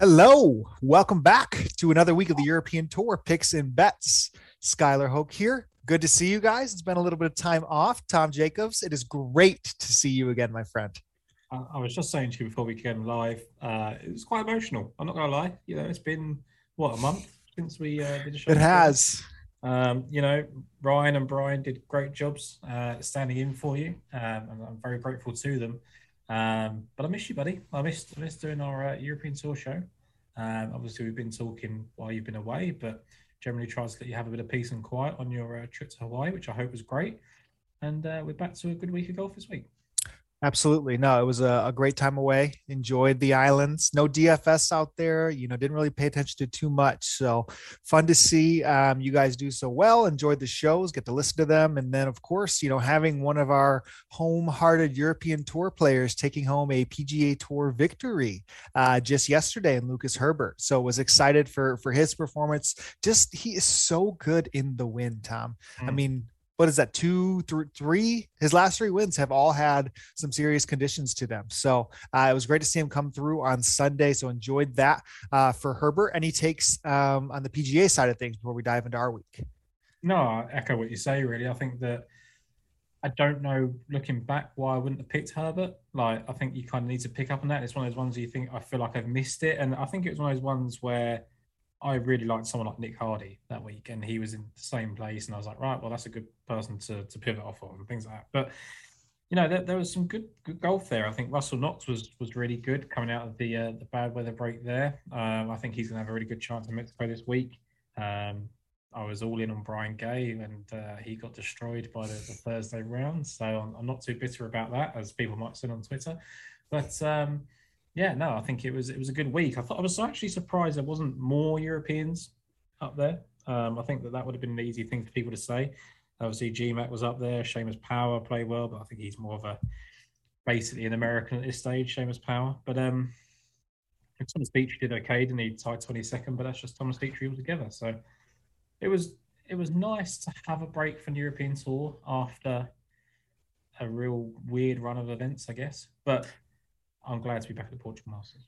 Hello, welcome back to another week of the European Tour picks and bets. Skylar Hoke here. Good to see you guys. It's been a little bit of time off. Tom Jacobs, it is great to see you again, my friend. I was just saying to you before we came live, uh, it was quite emotional. I'm not going to lie. You know, it's been what a month since we uh, did a show. It has. Um, you know, Ryan and Brian did great jobs uh, standing in for you, um, and I'm very grateful to them. Um, but I miss you, buddy. I missed I missed doing our uh, European Tour show. Um, obviously, we've been talking while you've been away, but generally tries to let you have a bit of peace and quiet on your uh, trip to Hawaii, which I hope was great. And uh, we're back to a good week of golf this week. Absolutely. No, it was a, a, great time away. Enjoyed the islands. No DFS out there. You know, didn't really pay attention to too much. So fun to see um, you guys do so well. Enjoyed the shows, get to listen to them. And then, of course, you know, having one of our home hearted European tour players taking home a PGA Tour victory uh, just yesterday in Lucas Herbert. So was excited for, for his performance. Just, he is so good in the wind, Tom. Mm. I mean, what is that two th- three? His last three wins have all had some serious conditions to them. So uh, it was great to see him come through on sunday. So enjoyed that uh, for herbert. Any takes um, on the pga side of things before we dive into our week? No i echo what you say really. I think that i don't know looking back why i wouldn't have picked herbert. Like i think you kind of need to pick up on that. It's one of those ones you think i feel like i've missed it. And i think it was one of those ones where I really liked someone like Nick Hardy that week, and he was in the same place, and I was like, right, well, that's a good person to, to pivot off of and things like that. But you know, there, there was some good, good golf there. I think Russell Knox was was really good coming out of the uh, the bad weather break there. Um, I think he's going to have a really good chance in Mexico this week. Um, I was all in on Brian Gay, and uh, he got destroyed by the, the Thursday round. So I'm, I'm, not too bitter about that, as people might say on Twitter. But um, yeah, no, I think it was it was a good week. I thought I was actually surprised there wasn't more Europeans up there. Um, I think that that would have been an easy thing for people to say. Obviously, GMAT was up there. Seamus Power played well, but I think he's more of a basically an American at this stage. Seamus Power, but um, Thomas Detry did okay, didn't he? Tied twenty second, but that's just Thomas Detry altogether. So it was it was nice to have a break from the European Tour after a real weird run of events, I guess. But I'm glad to be back at the Portugal Masters.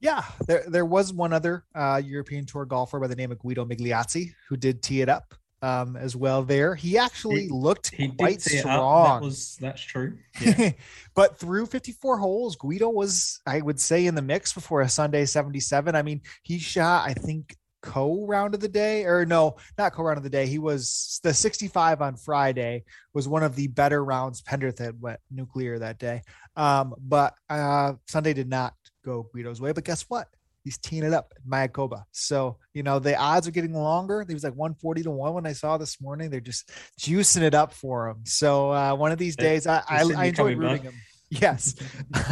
Yeah, there there was one other uh, European Tour golfer by the name of Guido Migliozzi who did tee it up um, as well. There, he actually he, looked he quite strong. That was that's true. Yeah. but through 54 holes, Guido was, I would say, in the mix before a Sunday 77. I mean, he shot, I think, co round of the day or no not co round of the day he was the 65 on friday was one of the better rounds penrith had went nuclear that day um but uh sunday did not go guido's way but guess what he's teeing it up at Mayakoba. So, you know, the odds are getting longer. He was like 140 to 1 when I saw this morning. They're just juicing it up for him. So, uh, one of these days, I, I, I enjoy rooting him. Yes.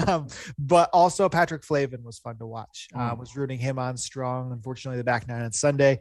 um, but also Patrick Flavin was fun to watch. Uh, mm. was rooting him on strong. Unfortunately, the back nine on Sunday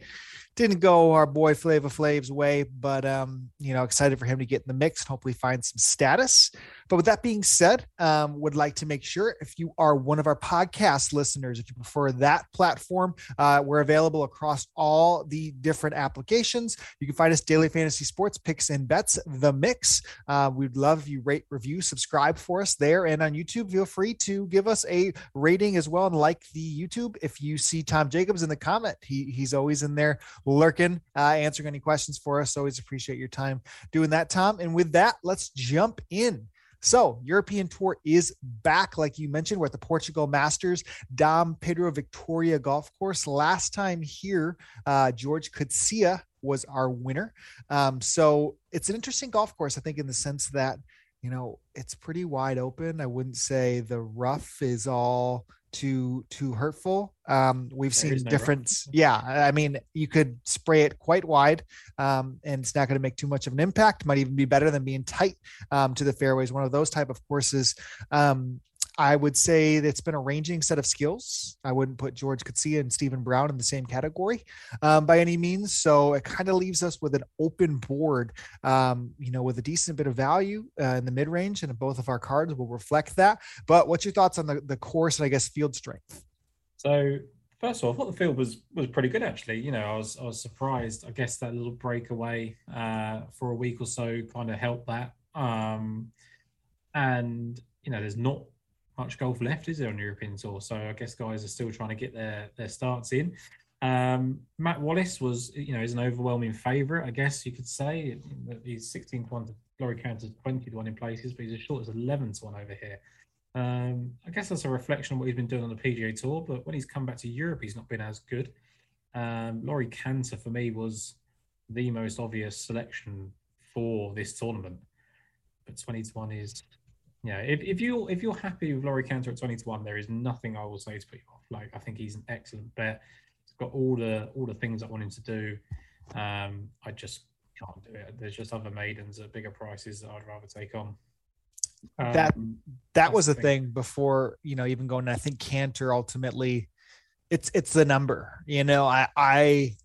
didn't go our boy Flava Flav's way, but um, you know, excited for him to get in the mix and hopefully find some status. But with that being said, um, would like to make sure if you are one of our podcast listeners, if you prefer that platform, uh, we're available across all the different applications. You can find us daily fantasy sports picks and bets, the mix. Uh, we'd love if you rate, review, subscribe for us there, and on YouTube, feel free to give us a rating as well and like the YouTube. If you see Tom Jacobs in the comment, he he's always in there lurking, uh, answering any questions for us. Always appreciate your time doing that, Tom. And with that, let's jump in. So, European Tour is back, like you mentioned. We're at the Portugal Masters, Dom Pedro Victoria Golf Course. Last time here, uh, George Coetzee was our winner. Um, so, it's an interesting golf course, I think, in the sense that, you know, it's pretty wide open. I wouldn't say the rough is all too too hurtful. Um, we've there seen different. Yeah, I mean, you could spray it quite wide, um, and it's not going to make too much of an impact. Might even be better than being tight um, to the fairways. One of those type of courses. Um, I would say it's been a ranging set of skills. I wouldn't put George Coetzee and Steven Brown in the same category um, by any means. So it kind of leaves us with an open board, um, you know, with a decent bit of value uh, in the mid range, and both of our cards will reflect that. But what's your thoughts on the, the course and I guess field strength? So first of all, I thought the field was was pretty good actually. You know, I was I was surprised. I guess that little breakaway uh, for a week or so kind of helped that. Um, and you know, there's not much golf left, is there on European tour? So I guess guys are still trying to get their their starts in. Um, Matt Wallace was, you know, is an overwhelming favourite, I guess you could say. He's 16 to 1 to Laurie Canter's 20 to 1 in places, but he's as short as 11 to 1 over here. Um, I guess that's a reflection of what he's been doing on the PGA Tour, but when he's come back to Europe, he's not been as good. Um, Laurie Canter, for me, was the most obvious selection for this tournament. But 20 to 1 is, yeah, if, if, you, if you're happy with Laurie Canter at 20 to 1, there is nothing I will say to put you off. Like, I think he's an excellent bet He's got all the all the things I wanted to do. Um, I just can't do it. There's just other maidens at bigger prices that I'd rather take on. Um, that that was the thing. thing before you know even going. I think Canter ultimately, it's it's the number. You know, I I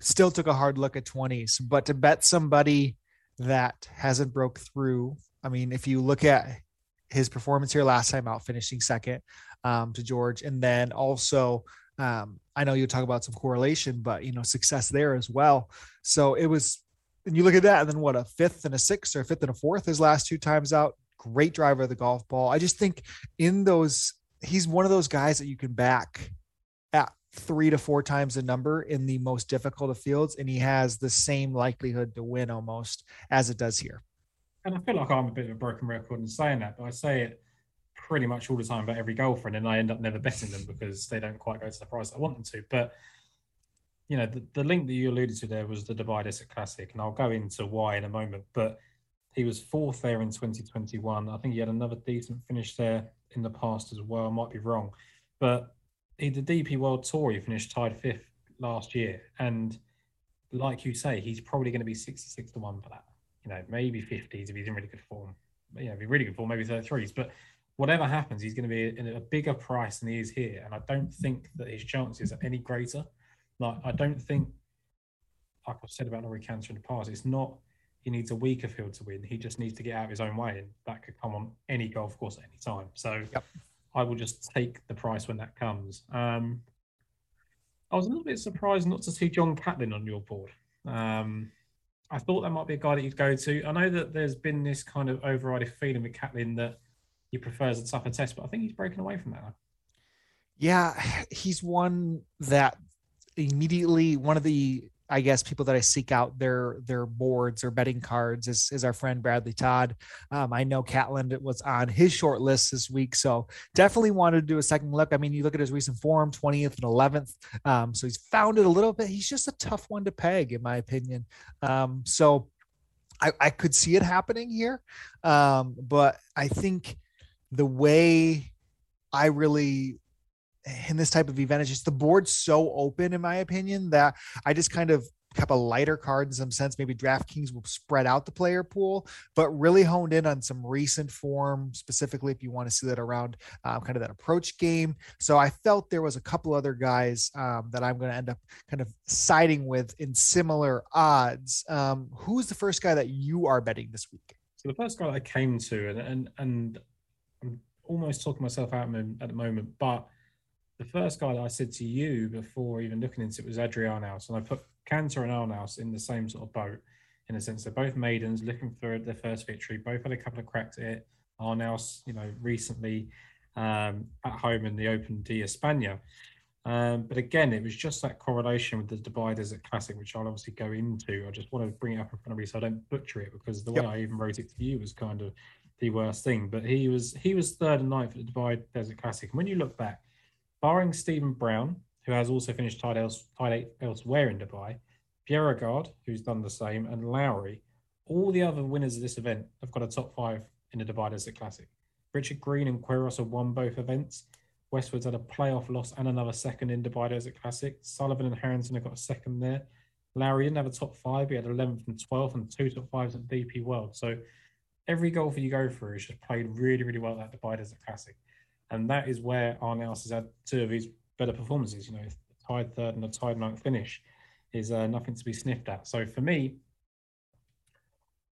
still took a hard look at twenties, but to bet somebody that hasn't broke through. I mean, if you look at his performance here last time out, finishing second um, to George, and then also um, I know you talk about some correlation, but you know, success there as well. So it was, and you look at that, and then what a fifth and a sixth or a fifth and a fourth his last two times out. Great driver of the golf ball. I just think in those, he's one of those guys that you can back at three to four times the number in the most difficult of fields, and he has the same likelihood to win almost as it does here. And I feel like I'm a bit of a broken record in saying that, but I say it pretty much all the time about every girlfriend, and I end up never betting them because they don't quite go to the price I want them to. But you know, the, the link that you alluded to there was the Dubai Desert Classic, and I'll go into why in a moment. But he was fourth there in 2021. I think he had another decent finish there in the past as well. I might be wrong, but he the DP World Tour he finished tied fifth last year, and like you say, he's probably going to be 66 to one for that. You know, maybe 50s if he's in really good form. Yeah, be really good form, maybe 33s. But whatever happens, he's going to be in a bigger price than he is here. And I don't think that his chances are any greater. Like, I don't think, like I've said about Laurie Canter in the past, it's not he needs a weaker field to win. He just needs to get out of his own way. And that could come on any golf course at any time. So yep. I will just take the price when that comes. Um, I was a little bit surprised not to see John Catlin on your board. Um, I thought that might be a guy that you'd go to. I know that there's been this kind of overriding feeling with Catlin that he prefers a tougher test, but I think he's broken away from that. Yeah, he's one that immediately one of the I guess people that I seek out their their boards or betting cards is, is our friend Bradley Todd. Um, I know Catlin was on his short list this week, so definitely wanted to do a second look. I mean, you look at his recent form, 20th and 11th, um, so he's found it a little bit. He's just a tough one to peg, in my opinion. Um, so I, I could see it happening here, um, but I think the way I really in this type of event is just the board's so open, in my opinion, that I just kind of kept a lighter card in some sense. Maybe DraftKings will spread out the player pool, but really honed in on some recent form, specifically if you want to see that around um, kind of that approach game. So I felt there was a couple other guys um, that I'm going to end up kind of siding with in similar odds. Um, who's the first guy that you are betting this week? So the first guy that I came to, and and and I'm almost talking myself out at the moment, but the first guy that I said to you before even looking into it was Adrian Arnaus, and I put Canter and Arnaus in the same sort of boat in a sense. They're both maidens looking for their first victory. Both had a couple of cracks at it. Arnaus, you know, recently um, at home in the Open de España. Um, but again, it was just that correlation with the Dubai Desert Classic, which I'll obviously go into. I just want to bring it up in front of you so I don't butcher it because the yep. way I even wrote it to you was kind of the worst thing. But he was he was third and ninth at the Dubai Desert Classic. And when you look back, barring Steven Brown, who has also finished tied, else, tied elsewhere in Dubai, Bjerregaard, who's done the same, and Lowry, all the other winners of this event have got a top five in the Dubai Desert Classic. Richard Green and Quiros have won both events. Westwood's had a playoff loss and another second in the Dubai Desert Classic. Sullivan and Harrington have got a second there. Lowry didn't have a top five. He had 11th and 12th and two top fives at DP World. So every golfer you go through has just played really, really well at the Dubai Desert Classic. And that is where Arnaus has had two of his better performances. You know, tied third and a tied ninth finish is uh, nothing to be sniffed at. So for me,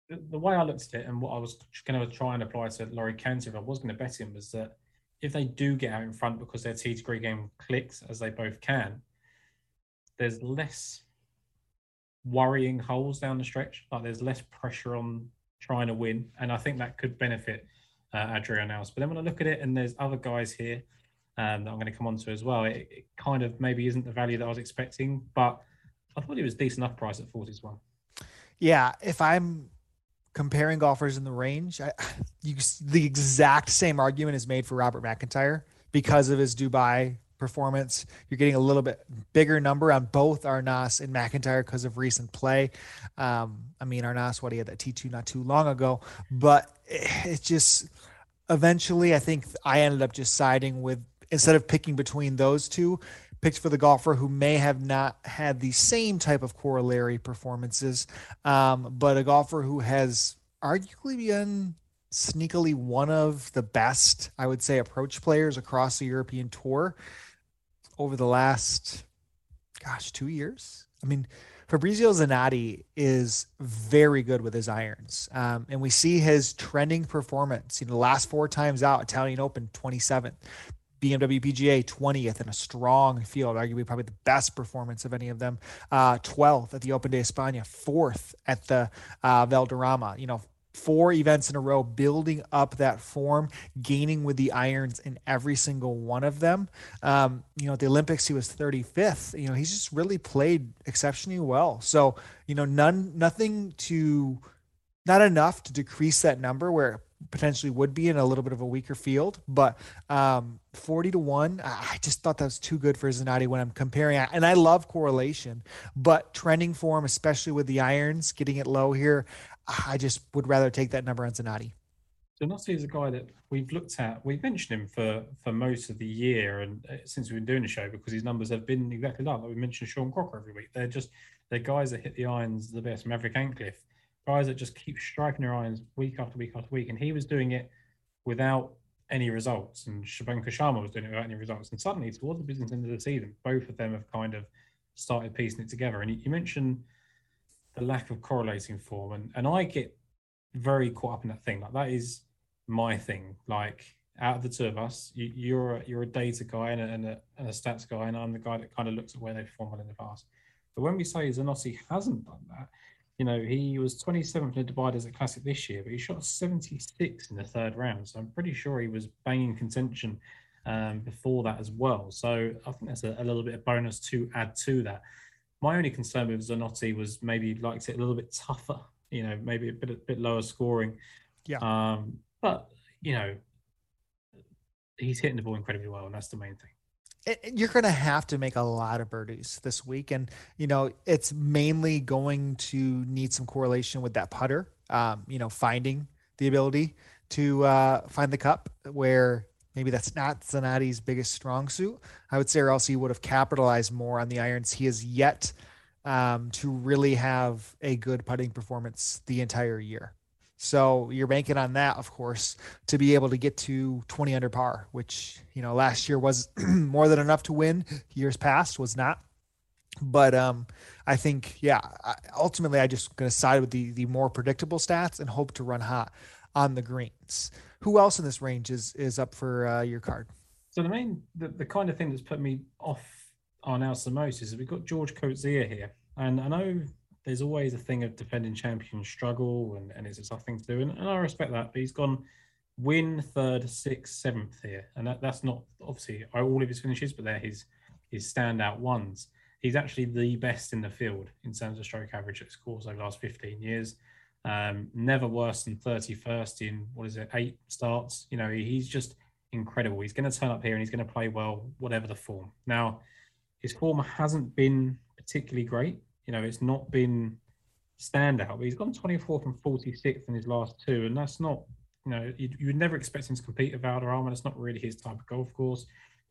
the, the, way I looked at it and what I was going to try and apply to Laurie Canter if I was going to bet him was that if they do get out in front because their tee-to-green game clicks as they both can, there's less worrying holes down the stretch. Like there's less pressure on trying to win, and I think that could benefit uh, Adrian But then when I look at it, and there's other guys here um, that I'm going to come on to as well, it, it, kind of maybe isn't the value that I was expecting, but I thought it was decent enough price at 40 as well. Yeah, if I'm comparing golfers in the range, I, you, the exact same argument is made for Robert McIntyre because of his Dubai performance. You're getting a little bit bigger number on both Arnaus and McIntyre because of recent play. Um, I mean, Arnaus, what he had that T2 not too long ago, but it, it just eventually, I think I ended up just siding with instead of picking between those two, picked for the golfer who may have not had the same type of corollary performances, um, but a golfer who has arguably been sneakily one of the best, I would say, approach players across the European Tour over the last, gosh, two years. I mean, Fabrizio Zanotti is very good with his irons. Um, and we see his trending performance. You know, the last four times out, Italian Open 27th, BMW PGA 20th in a strong field, arguably probably the best performance of any of them. Uh, 12th at the Open de España, fourth at the uh, Valderrama. You know, four events in a row, building up that form, gaining with the irons in every single one of them. Um, you know, at the Olympics, he was 35th. You know, he's just really played exceptionally well. So, you know, none, nothing to, not enough to decrease that number where potentially would be in a little bit of a weaker field, but um, 40 to 1, I just thought that was too good for Zanotti when I'm comparing. And I love correlation, but trending form, especially with the irons, getting it low here, I just would rather take that number on Zanotti. Zanotti is a guy that we've looked at. We've mentioned him for for most of the year and uh, since we've been doing the show because his numbers have been exactly like, like we mentioned Sean Crocker every week. They're just they're guys that hit the irons the best. Maverick Antcliffe, guys that just keep striking their irons week after week after week, and he was doing it without any results, and Shubhankar Sharma was doing it without any results. And suddenly, towards the business end of the season, both of them have kind of started piecing it together. And you mentioned the lack of correlating form, and and I get very caught up in that thing. Like that is my thing. Like out of the two of us, you, you're a, you're a data guy and a, and a, and a stats guy, and I'm the guy that kind of looks at where they've performed in the past. But when we say Zanotti hasn't done that, you know, he was 27th in the Dubai Desert Classic this year, but he shot 76 in the third round. So I'm pretty sure he was banging contention um, before that as well. So I think that's a, a, little bit of bonus to add to that. My only concern with Zanotti was maybe liked it a little bit tougher, you know, maybe a bit a bit lower scoring. Yeah. Um, but you know, he's hitting the ball incredibly well, and that's the main thing you're going to have to make a lot of birdies this week and you know it's mainly going to need some correlation with that putter um, you know finding the ability to uh, find the cup where maybe that's not Zanotti's biggest strong suit i would say or else he would have capitalized more on the irons he has yet um, to really have a good putting performance the entire year so you're banking on that, of course, to be able to get to 20 under par, which, you know, last year was more than enough to win. Years past was not. But um, I think, yeah, ultimately, I just going to side with the the more predictable stats and hope to run hot on the greens. Who else in this range is is up for uh, your card? So the main, the, the kind of thing that's put me off on the most is that we've got George Coetzee here, and I know there's always a thing of defending champions struggle and, and it's a tough thing to do. And, and I respect that. But he's gone win third, sixth, seventh here. And that, that's not obviously all of his finishes, but they're his his standout ones. He's actually the best in the field in terms of stroke average at scores over the last 15 years. Um, never worse than 31st in what is it, eight starts. You know, he's just incredible. He's going to turn up here and he's going to play well, whatever the form. Now, his form hasn't been particularly great you know, it's not been standout. But he's gone 24th and 46th in his last two, and that's not, you know, you, you would never expect him to compete with Valderrama. It's not really his type of golf course.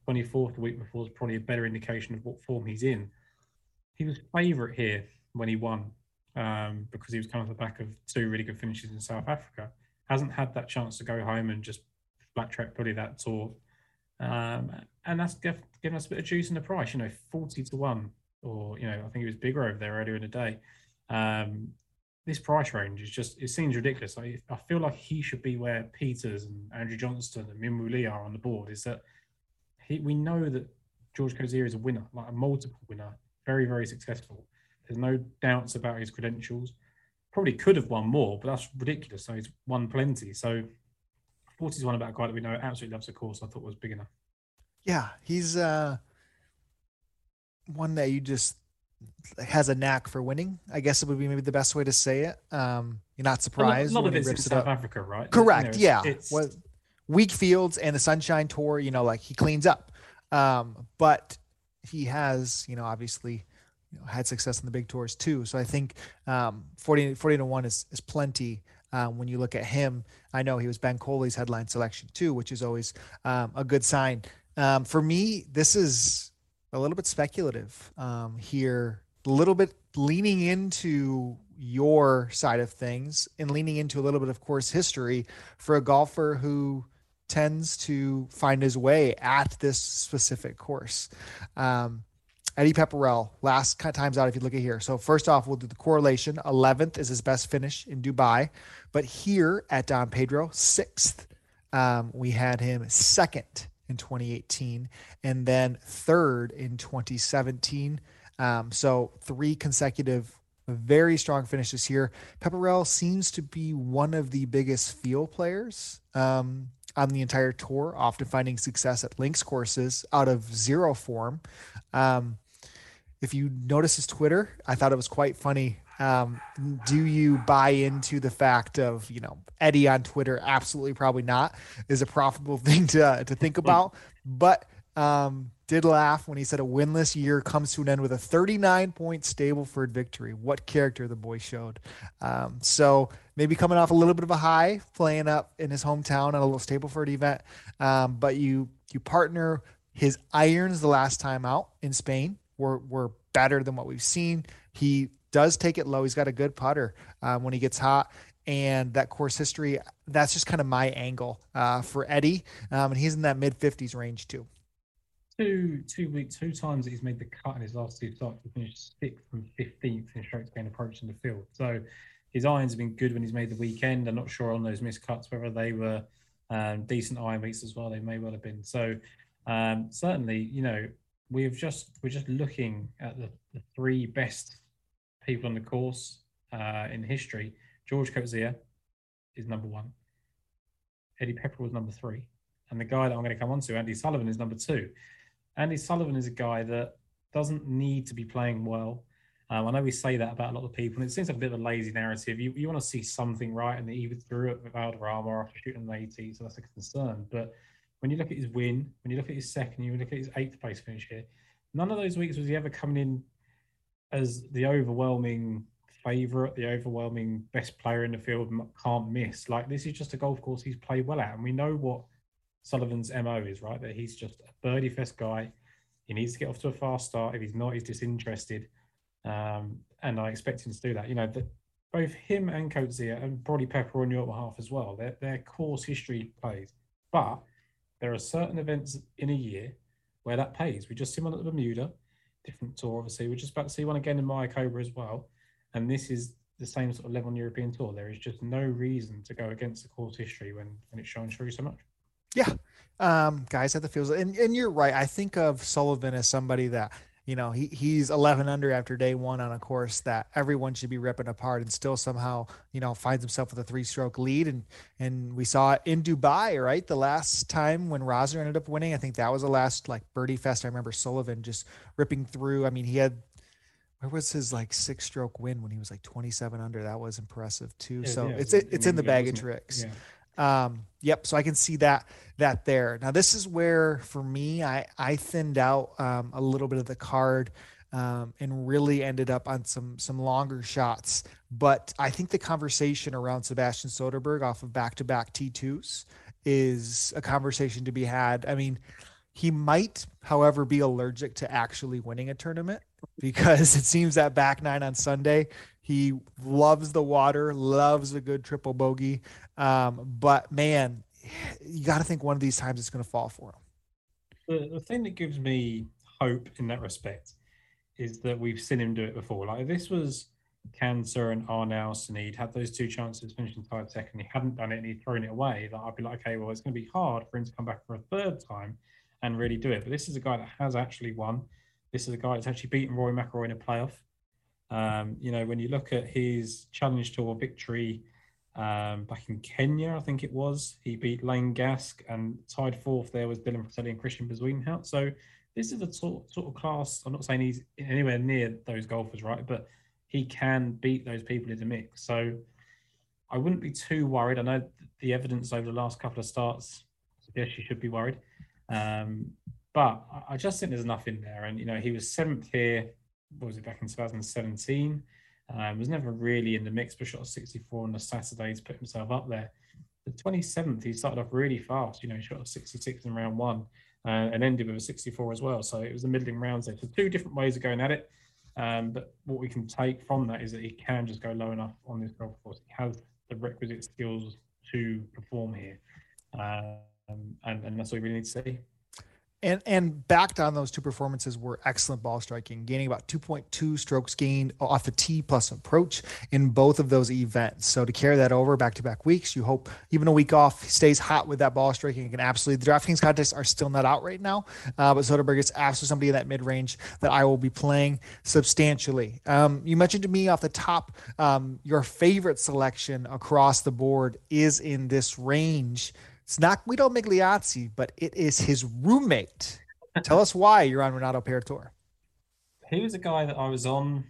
24th the week before is probably a better indication of what form he's in. He was favourite here when he won um, because he was coming off the back of two really good finishes in South Africa. Hasn't had that chance to go home and just flat track bully that tour. Um, and that's given us a bit of juice in the price, you know, 40 to 1 or you know, I think it was bigger over there earlier in the day. Um, this price range is just it seems ridiculous. I, I feel like he should be where Peters and Andrew Johnston and Minwoo Lee are on the board. Is that he, we know that George Coetzee is a winner, like a multiple winner, very very successful. There's no doubts about his credentials. Probably could have won more, but that's ridiculous. So he's won plenty. So Porty's one about a guy that we know absolutely loves the course. I thought was big enough. Yeah, he's uh, one that you just has a knack for winning. I guess it would be maybe the best way to say it. Um, you're not surprised. A lot, of it's in South up. Africa, right? Correct. You know, yeah. It's... Weak fields and the Sunshine Tour, you know, like he cleans up. Um, but he has, you know, obviously you know, had success in the big tours too. So I think um, 40, 40 to 1 is, is plenty um, when you look at him. I know he was Ben Coley's headline selection too, which is always um, a good sign. Um, for me, this is a little bit speculative um, here, a little bit leaning into your side of things and leaning into a little bit of course history for a golfer who tends to find his way at this specific course. Um, Eddie Pepperell, last times out, if you look at here. So, first off, we'll do the correlation. 11th is his best finish in Dubai. But here at Dom Pedro, sixth, um, we had him second in 2018 and then third in 2017. Um, so, three consecutive very strong finishes here. Pepperell seems to be one of the biggest feel players um, on the entire tour, often finding success at links courses out of zero form. Um, if you notice his Twitter, I thought it was quite funny. Um, do you buy into the fact of you know Eddie on Twitter? Absolutely, probably not. Is a profitable thing to to think about, but um, did laugh when he said a winless year comes to an end with a 39 point Stableford victory. What character the boy showed. Um, so maybe coming off a little bit of a high, playing up in his hometown at a little Stableford event. Um, but you you partner his irons the last time out in Spain were were better than what we've seen. He does take it low. He's got a good putter um, when he gets hot. And that course history, that's just kind of my angle uh, for Eddie. Um, and he's in that mid 50s range too. Two two weeks, two times he's made the cut in his last two starts. He finished sixth and fifteenth in strokes gained approach in the field. So his irons have been good when he's made the weekend. I'm not sure on those missed cuts whether they were um, decent iron weeks as well. They may well have been. So um, certainly, you know, we've just we're just looking at the, the three best people on the course uh, in history. George Coetzee is number one. Eddie Pepper was number three, and the guy that I'm going to come on to, Andy Sullivan, is number two. Andy Sullivan is a guy that doesn't need to be playing well. Um, I know we say that about a lot of people, and it seems like a bit of a lazy narrative. You, you want to see something right, and they either threw it with Valderrama after shooting an 80, so that's a concern. But when you look at his win, when you look at his second, you look at his eighth place finish here, none of those weeks was he ever coming in as the overwhelming favourite, the overwhelming best player in the field, can't miss. Like this is just a golf course he's played well at, and we know what Sullivan's mo is, right? That he's just a birdie fest guy. He needs to get off to a fast start. If he's not, he's disinterested. Um, and I expect him to do that. You know, that both him and Coetzee and probably Pepper on your behalf as well. Their course history plays, but there are certain events in a year where that pays. We just see one at the Bermuda, different tour, obviously. We're just about to see one again in Mayakoba as well. And this is the same sort of level on European tour. There is just no reason to go against the course history when, when it's showing through so much. Yeah. Um, guys at the fields. And, and you're right. I think of Sullivan as somebody that you know he he's 11 under after day one on a course that everyone should be ripping apart and still somehow you know finds himself with a three stroke lead. And and we saw it in dubai right? The last time when Rozner ended up winning i think that was the last like birdie fest i remember sullivan just ripping through. I mean he had where was his like six stroke win when he was like 27 under? That was impressive too. Yeah, so yeah, it's it, it's in the bag of tricks. Yeah. Um, yep. So I can see that that there. Now this is where for me I I thinned out um, a little bit of the card um, and really ended up on some some longer shots. But I think the conversation around Sebastian Soderberg off of back to back T2s is a conversation to be had. I mean, he might, however, be allergic to actually winning a tournament because it seems that back nine on Sunday, he loves the water, loves a good triple bogey. Um, but man, you got to think one of these times it's going to fall for him. The, the thing that gives me hope in that respect is that we've seen him do it before. Like this was Cancer and and he'd had those two chances finishing tied second. He hadn't done it and he'd thrown it away. Like I'd be like, okay, well, it's going to be hard for him to come back for a third time and really do it. But this is a guy that has actually won. This is a guy that's actually beaten Rory McIlroy in a playoff. Um, you know, when you look at his Challenge Tour victory um, back in Kenya, I think it was. He beat Lane Gask and tied fourth there was Dylan Frittelli and Christiaan Bezuidenhout. So this is the sort, sort of class. I'm not saying he's anywhere near those golfers, right? But he can beat those people in the mix. So I wouldn't be too worried. I know the evidence over the last couple of starts suggests you should be worried. Um, but I just think there's enough in there. And, you know, he was seventh here, what was it, back in 2017? Um, was never really in the mix, but shot 64 on the Saturday to put himself up there. The 27th, he started off really fast. You know, shot a 66 in round one uh, and ended with a 64 as well. So it was the middling rounds there. So two different ways of going at it. Um, but what we can take from that is that he can just go low enough on this golf course. He has the requisite skills to perform here. Um, and, and that's all you really need to see and and backed on those two performances were excellent ball striking, gaining about 2.2 strokes gained off the tee plus approach in both of those events. So to carry that over back to back weeks, you hope even a week off stays hot with that ball striking. can absolutely the DraftKings contests are still not out right now, uh, but Soderberg is absolutely somebody in that mid range that I will be playing substantially. Um, you mentioned to me off the top um, your favorite selection across the board is in this range. It's not Guido Migliozzi, but it is his roommate. Tell us why you're on Renato Paratore. He was a guy that I was on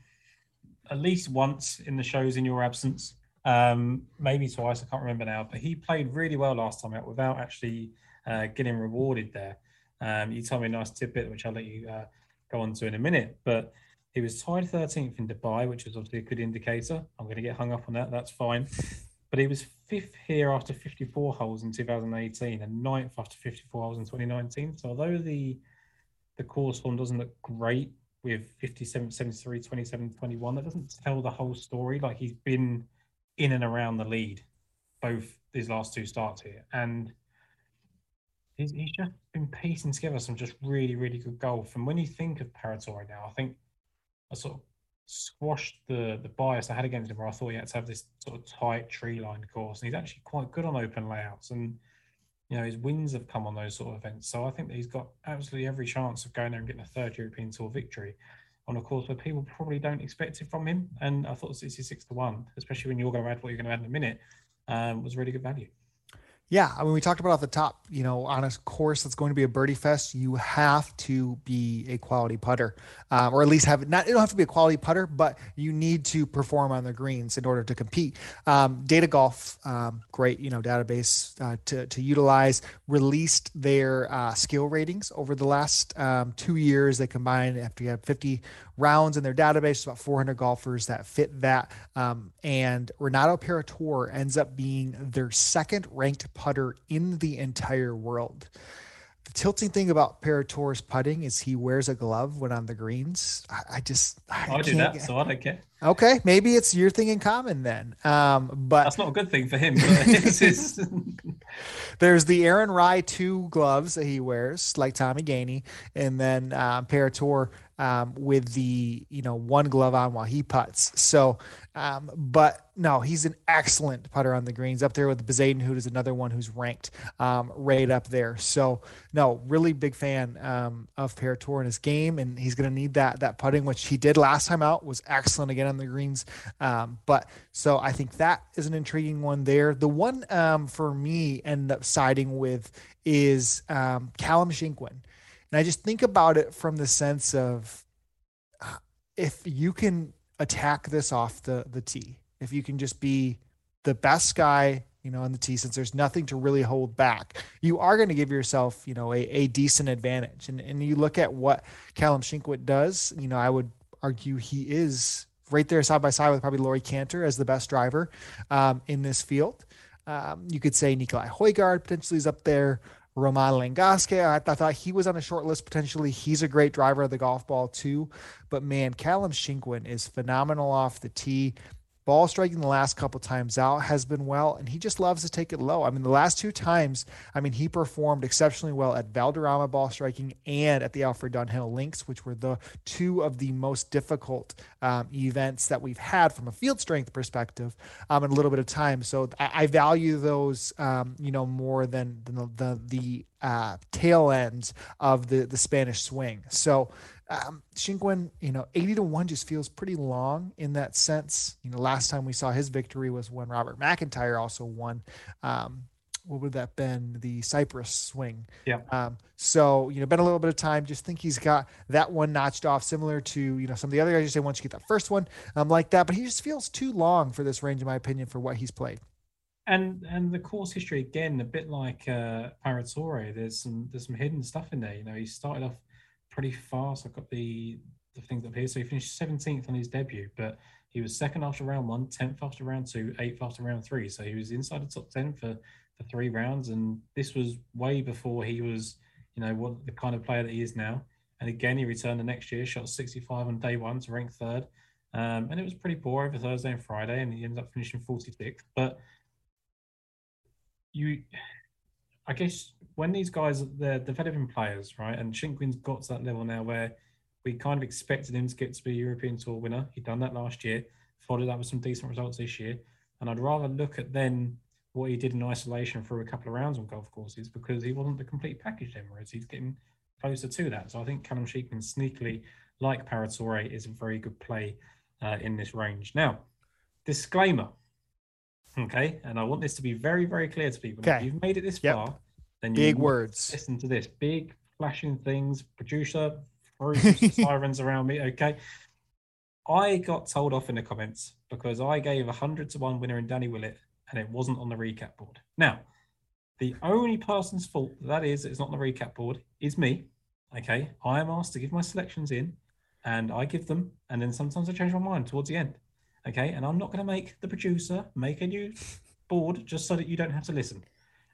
at least once in the shows in your absence, um, maybe twice. I can't remember now, but he played really well last time out without actually uh, getting rewarded there. Um, you told me a nice tidbit, which I'll let you uh, go on to in a minute. But he was tied 13th in Dubai, which is obviously a good indicator. I'm going to get hung up on that. That's fine. But he was fifth here after 54 holes in 2018 and ninth after 54 holes in 2019. So although the the course form doesn't look great with 57, 73, 27, 21, that doesn't tell the whole story. Like he's been in and around the lead both these last two starts here. And he's, he's just been piecing together some just really, really good golf. And when you think of Paratore now, I think I sort of squashed the the bias I had against him, where I thought he had to have this sort of tight tree line course, and he's actually quite good on open layouts. And you know his wins have come on those sort of events, so I think that he's got absolutely every chance of going there and getting a third European Tour victory on a course where people probably don't expect it from him. And I thought 66 to one, especially when you're going to add what you're going to add in a minute, um, was really good value. Yeah, I mean, we talked about off the top, you know, on a course that's going to be a birdie fest, you have to be a quality putter, um, or at least have not. You don't have to be a quality putter, but you need to perform on the greens in order to compete. Um, Data Golf, um, great, you know, database uh, to to utilize. Released their uh, skill ratings over the last um, two years. They combined after you have 50 rounds in their database, about 400 golfers that fit that. Um, and Renato Paratore ends up being their second ranked putter in the entire world. The tilting thing about Paratore's putting is he wears a glove when on the greens. I, I just I, I do that, so I don't care. Okay, maybe it's your thing in common then. Um, but that's not a good thing for him. There's the Aaron Rai two gloves that he wears, like Tommy Gainey, and then um, Paratore um, with the you know one glove on while he puts. So, um, but no, he's an excellent putter on the greens. Up there with Bezaden, who is another one who's ranked um, right up there. So, no, really big fan um, of Paratore in his game, and he's going to need that that putting, which he did last time out, was excellent again on the greens. Um, but so I think that is an intriguing one there. The one um, for me end up siding with is um, Callum Shinkwin. And I just think about it from the sense of uh, if you can attack this off the the tee, if you can just be the best guy, you know, on the tee, since there's nothing to really hold back, you are going to give yourself, you know, a, a decent advantage. And and you look at what Callum Shinkwin does, you know, I would argue he is right there side by side with probably Laurie Canter as the best driver um, in this field. Um, you could say Nicolai Højgaard potentially is up there. Romain Langasque, I, I, thought he was on a short list potentially. He's a great driver of the golf ball too. But man, Callum Shinkwin is phenomenal off the tee ball striking the last couple times out has been well, and he just loves to take it low. I mean, the last two times, I mean, he performed exceptionally well at Valderrama ball striking and at the Alfred Dunhill Links, which were the two of the most difficult um, events that we've had from a field strength perspective um, in a little bit of time. So I, I value those, um, you know, more than, than the, the, the uh, tail ends of the the Spanish swing. So Um, you know, 80 to 1 just feels pretty long in that sense. You know, last time we saw his victory was when Robert McIntyre also won. Um, what would that been? The Cyprus swing. Yeah. Um, so, you know, been a little bit of time. Just think he's got that one notched off, similar to, you know, some of the other guys you say once you get that first one, um, like that. But he just feels too long for this range, in my opinion, for what he's played. And and the course history again, a bit like uh Paratore, there's some there's some hidden stuff in there. You know, he started off pretty fast. I've got the the things up here. So he finished 17th on his debut, but he was second after round one, 10th after round two, eighth after round three. So he was inside the top 10 for, for three rounds. And this was way before he was, you know, what the kind of player that he is now. And again, he returned the next year, shot 65 on day one to rank third. Um, and it was pretty poor over Thursday and Friday, and he ended up finishing 46th. But you, I guess, when these guys they're developing players, right? And Shinkwin's got to that level now where we kind of expected him to get to be a European Tour winner. He'd done that last year, followed that with some decent results this year. And I'd rather look at then what he did in isolation through a couple of rounds on golf courses because he wasn't the complete package then, whereas he's getting closer to that. So I think Callum Shinkwin sneakily, like Paratore, is a very good play uh, in this range. Now, disclaimer. Okay, and I want this to be very, very clear to people. Okay. If you've made it this Yep. far, then you Big words. listen to this big flashing things producer sirens around me okay i got told off in the comments because i gave a 100 to 1 winner in danny willett and it wasn't on the recap board now the only person's fault that is it's not on the recap board is me okay i am asked to give my selections in and i give them and then sometimes i change my mind towards the end okay and i'm not going to make the producer make a new board just so that you don't have to listen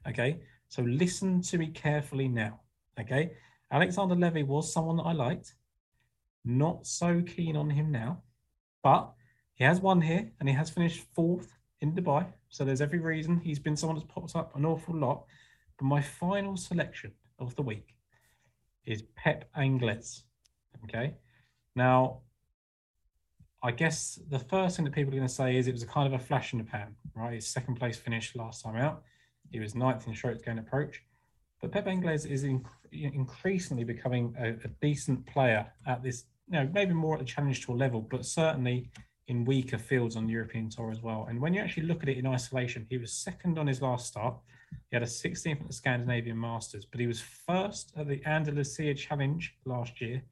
okay so listen to me carefully now. Okay. Alexander Levy was someone that I liked. Not so keen on him now, but he has won here and he has finished fourth in Dubai. So there's every reason he's been someone that's popped up an awful lot. But my final selection of the week is Pep Angles. Okay. Now, I guess the first thing that people are going to say is it was a kind of a flash in the pan, right? His second place finish last time out. He was ninth in strokes gain approach. But Pep Angles is inc- increasingly becoming a, a decent player at this, you know, maybe more at the challenge tour level, but certainly in weaker fields on the European tour as well. And when you actually look at it in isolation, he was second on his last start. He had a 16th at the Scandinavian Masters, but he was first at the Andalusia Challenge last year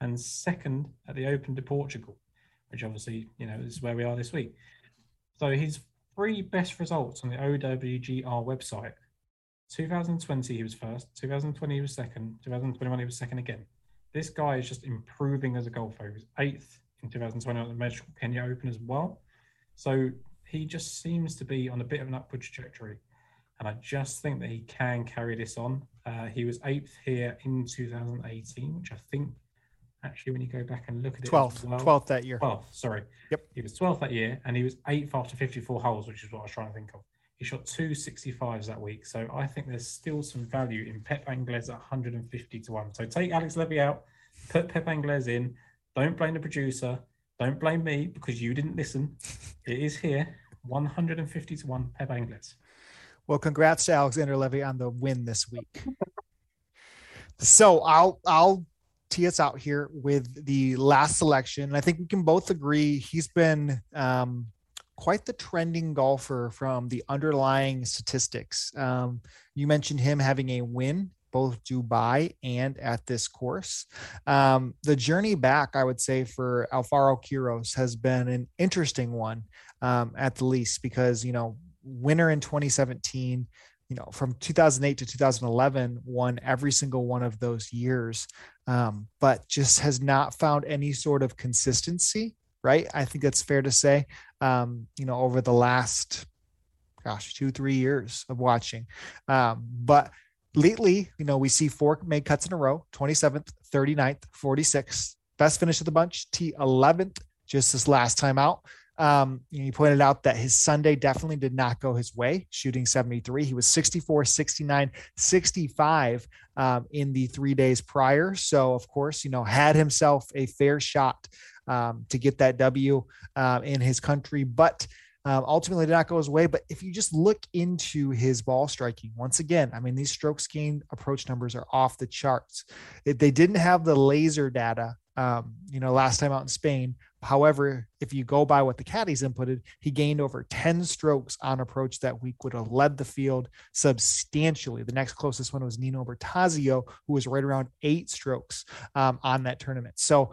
and second at the Open de Portugal, which obviously, you know, is where we are this week. So his three best results on the OWGR website. 2020 he was first 2020 he was second 2021 he was second again. This guy is just improving as a golfer he was eighth in 2020 at the Metro Kenya Open as well. So he just seems to be on a bit of an upward trajectory and I just think that he can carry this on. Uh, he was eighth here in 2018 which I think actually when you go back and look at it as 12th, well, 12th that year. 12th, sorry. Yep. He was 12th that year and he was eighth after 54 holes, which is what I was trying to think of. He shot two 65s that week. So I think there's still some value in Pep Angles at 150 to 1. So take Alex Levy out, put Pep Angles in. Don't blame the producer. Don't blame me because you didn't listen. It is here 150 to 1 Pep Angles. Well, congrats to Alexander Levy on the win this week. so I'll I'll tee us out here with the last selection. And I think we can both agree he's been um, quite the trending golfer from the underlying statistics. Um, you mentioned him having a win both Dubai and at this course. Um, the journey back, I would say, for Alvaro Quiros has been an interesting one um, at the least because, you know, winner in 2017, you know, from 2008 to 2011, won every single one of those years, um, but just has not found any sort of consistency. Right. I think that's fair to say, um, you know, over the last, gosh, two, three years of watching. Um, but lately, you know, we see four made cuts in a row 27th, 39th, 46th. Best finish of the bunch, T 11th, just this last time out. Um, you pointed out that his Sunday definitely did not go his way, shooting 73. He was 64, 69, 65 um, in the three days prior. So, of course, you know, had himself a fair shot um, to get that W uh, in his country, but um, ultimately did not go his way. But if you just look into his ball striking, once again, I mean, these strokes gained approach numbers are off the charts. They didn't have the laser data um, you know, last time out in Spain. However, if you go by what the caddies inputted, he gained over 10 strokes on approach that week, would have led the field substantially. The next closest one was Nino Bertasio, who was right around eight strokes um, on that tournament. So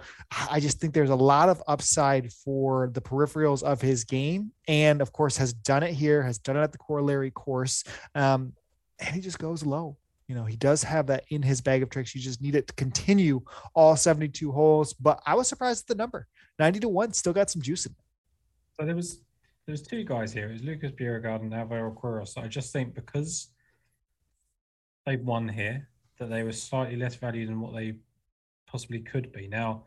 I just think there's a lot of upside for the peripherals of his game. And of course, has done it here, has done it at the corollary course. Um, and he just goes low. You know, he does have that in his bag of tricks. You just need it to continue all 72 holes. But I was surprised at the number 90 to 1, still got some juice in it. So there was there was two guys here. It was Lucas Bjerregaard and Alvaro Quiros. I just think because they won here, that they were slightly less valued than what they possibly could be. Now,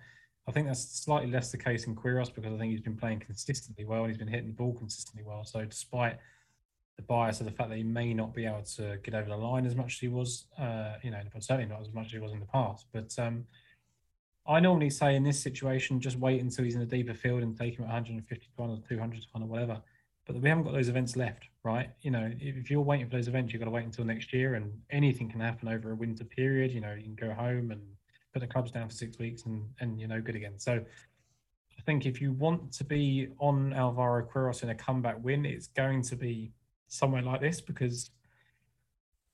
I think that's slightly less the case in Quiros because I think he's been playing consistently well and he's been hitting the ball consistently well. So despite the bias of the fact that he may not be able to get over the line as much as he was, uh, you know, certainly not as much as he was in the past. But um, I normally say in this situation, just wait until he's in a deeper field and take him at 150 to 1 or 200 to 1 or whatever. But we haven't got those events left, right? You know, if you're waiting for those events, you've got to wait until next year, and anything can happen over a winter period. You know, you can go home and put the clubs down for six weeks, and and you're no good again. So I think if you want to be on Alvaro Quiros in a comeback win, it's going to be somewhere like this because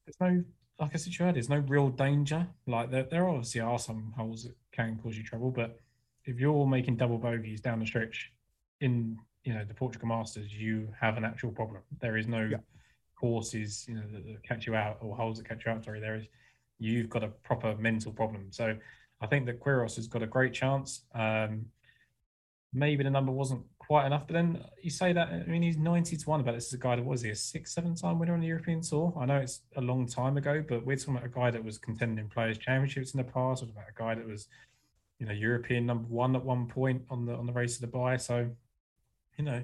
there's no, like I said you earlier, there's no real danger. Like there, there obviously are some holes that can cause you trouble, but if you're making double bogeys down the stretch in you know the Portugal Masters, you have an actual problem. There is no yeah. courses you know that, that, catch you out or holes that catch you out. Sorry, there is. You've got a proper mental problem. So I think that Quiros has got a great chance. Um, maybe the number wasn't quite enough. But then you say that, I mean, he's 90 to 1 about this is a guy that was he a six, seven time winner on the European Tour? I know it's a long time ago, but we're talking about a guy that was contending in Players' Championships in the past, we're about a guy that was, you know, European number one at one point on the on the Race to Dubai. So, you know,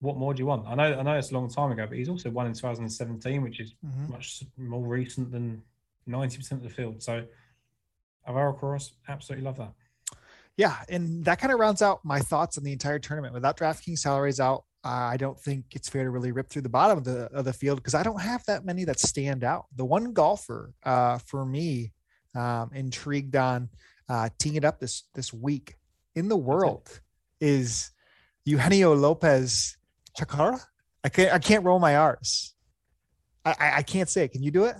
what more do you want? I know I know it's a long time ago, but he's also won in 2017, which is mm-hmm. much more recent than 90% of the field. So Alvaro Quiros, absolutely love that yeah, and that kind of rounds out my thoughts on the entire tournament. Without DraftKings salaries out, uh, I don't think it's fair to really rip through the bottom of the of the field because I don't have that many that stand out. The one golfer uh, for me um, intrigued on uh, teeing it up this this week in the world is Eugenio Lopez Chacarra. I can't I can't roll my R's. I, I, I can't say it. Can you do it?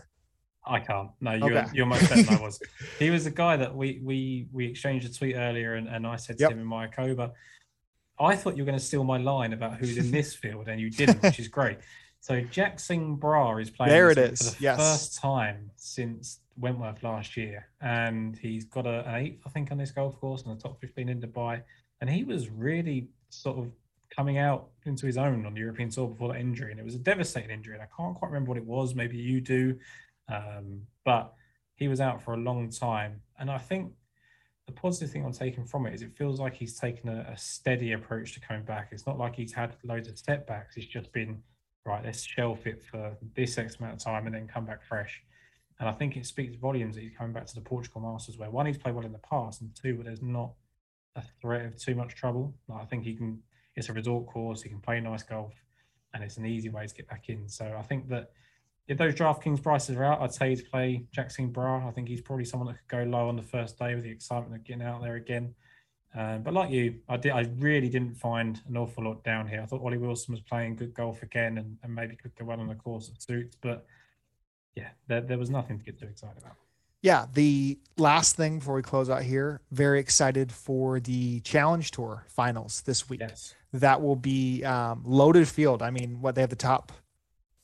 I can't. No, you're okay. you're much better than I was. He was the guy that we we we exchanged a tweet earlier, and, and I said to yep. him in my Coba, I thought you were going to steal my line about who's in this field, and you didn't, which is great. So Jack Singh Brar is playing there it is. for the yes. first time since Wentworth last year, and he's got a, an eighth, I think, on this golf course and a top fifteen in Dubai, and he was really sort of coming out into his own on the European Tour before that injury, and it was a devastating injury, and I can't quite remember what it was. Maybe you do. Um, but he was out for a long time. And I think the positive thing I'm taking from it is it feels like he's taken a, a, steady approach to coming back. It's not like he's had loads of setbacks. It's just been, right, let's shelf it for this X amount of time and then come back fresh. And I think it speaks volumes that he's coming back to the Portugal Masters where one, he's played well in the past, and two, where there's not a threat of too much trouble. Like, I think he can, it's a resort course, he can play nice golf, and it's an easy way to get back in. So I think that if those DraftKings prices are out, I'd say to play Jack Singh Brar. I think he's probably someone that could go low on the first day with the excitement of getting out there again. Um, but like you, I did. I really didn't find an awful lot down here. I thought Ollie Wilson was playing good golf again, and, and maybe could go well on the course of suits. But yeah, there, there was nothing to get too excited about. Yeah, the last thing before we close out here, very excited for the Challenge Tour finals this week. Yes. That will be um, loaded field. I mean, what they have the top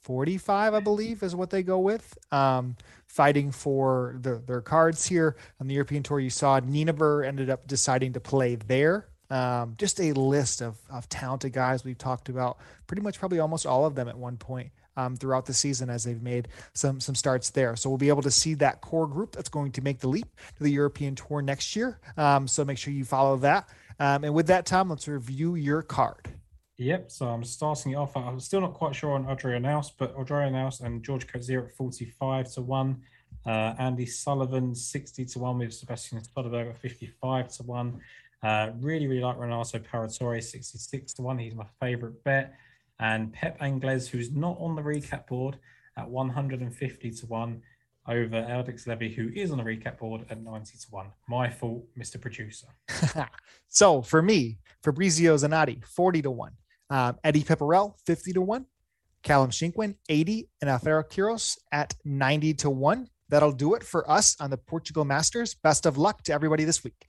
45, I believe, is what they go with. Um, fighting for the, their cards here on the European Tour. You saw Nienaber ended up deciding to play there. Um, just a list of, of talented guys we've talked about, pretty much probably almost all of them at one point um, throughout the season as they've made some some starts there. So we'll be able to see that core group that's going to make the leap to the European Tour next year. Um, so make sure you follow that. Um, and with that, Tom, let's review your card. Yep, so I'm starting it off. I'm still not quite sure on Adri Arnaus, but Adri Arnaus and George Coetzee at 45 to 1. Uh, Andy Sullivan 60 to 1 with Sebastian Soderberg at 55 to 1. Uh, really, really like Renato Paratore 66 to 1. He's my favourite bet. And Pep Angles, who's not on the recap board at 150 to 1. over Alex Levy, who is on the recap board at 90 to 1. My fault, Mr. Producer. so for me, Fabrizio Zanotti, 40 to 1. Um, Eddie Pepperell, 50 to 1. Callum Shinkwin, 80. And Alvaro Quiros at 90 to 1. That'll do it for us on the Portugal Masters. Best of luck to everybody this week.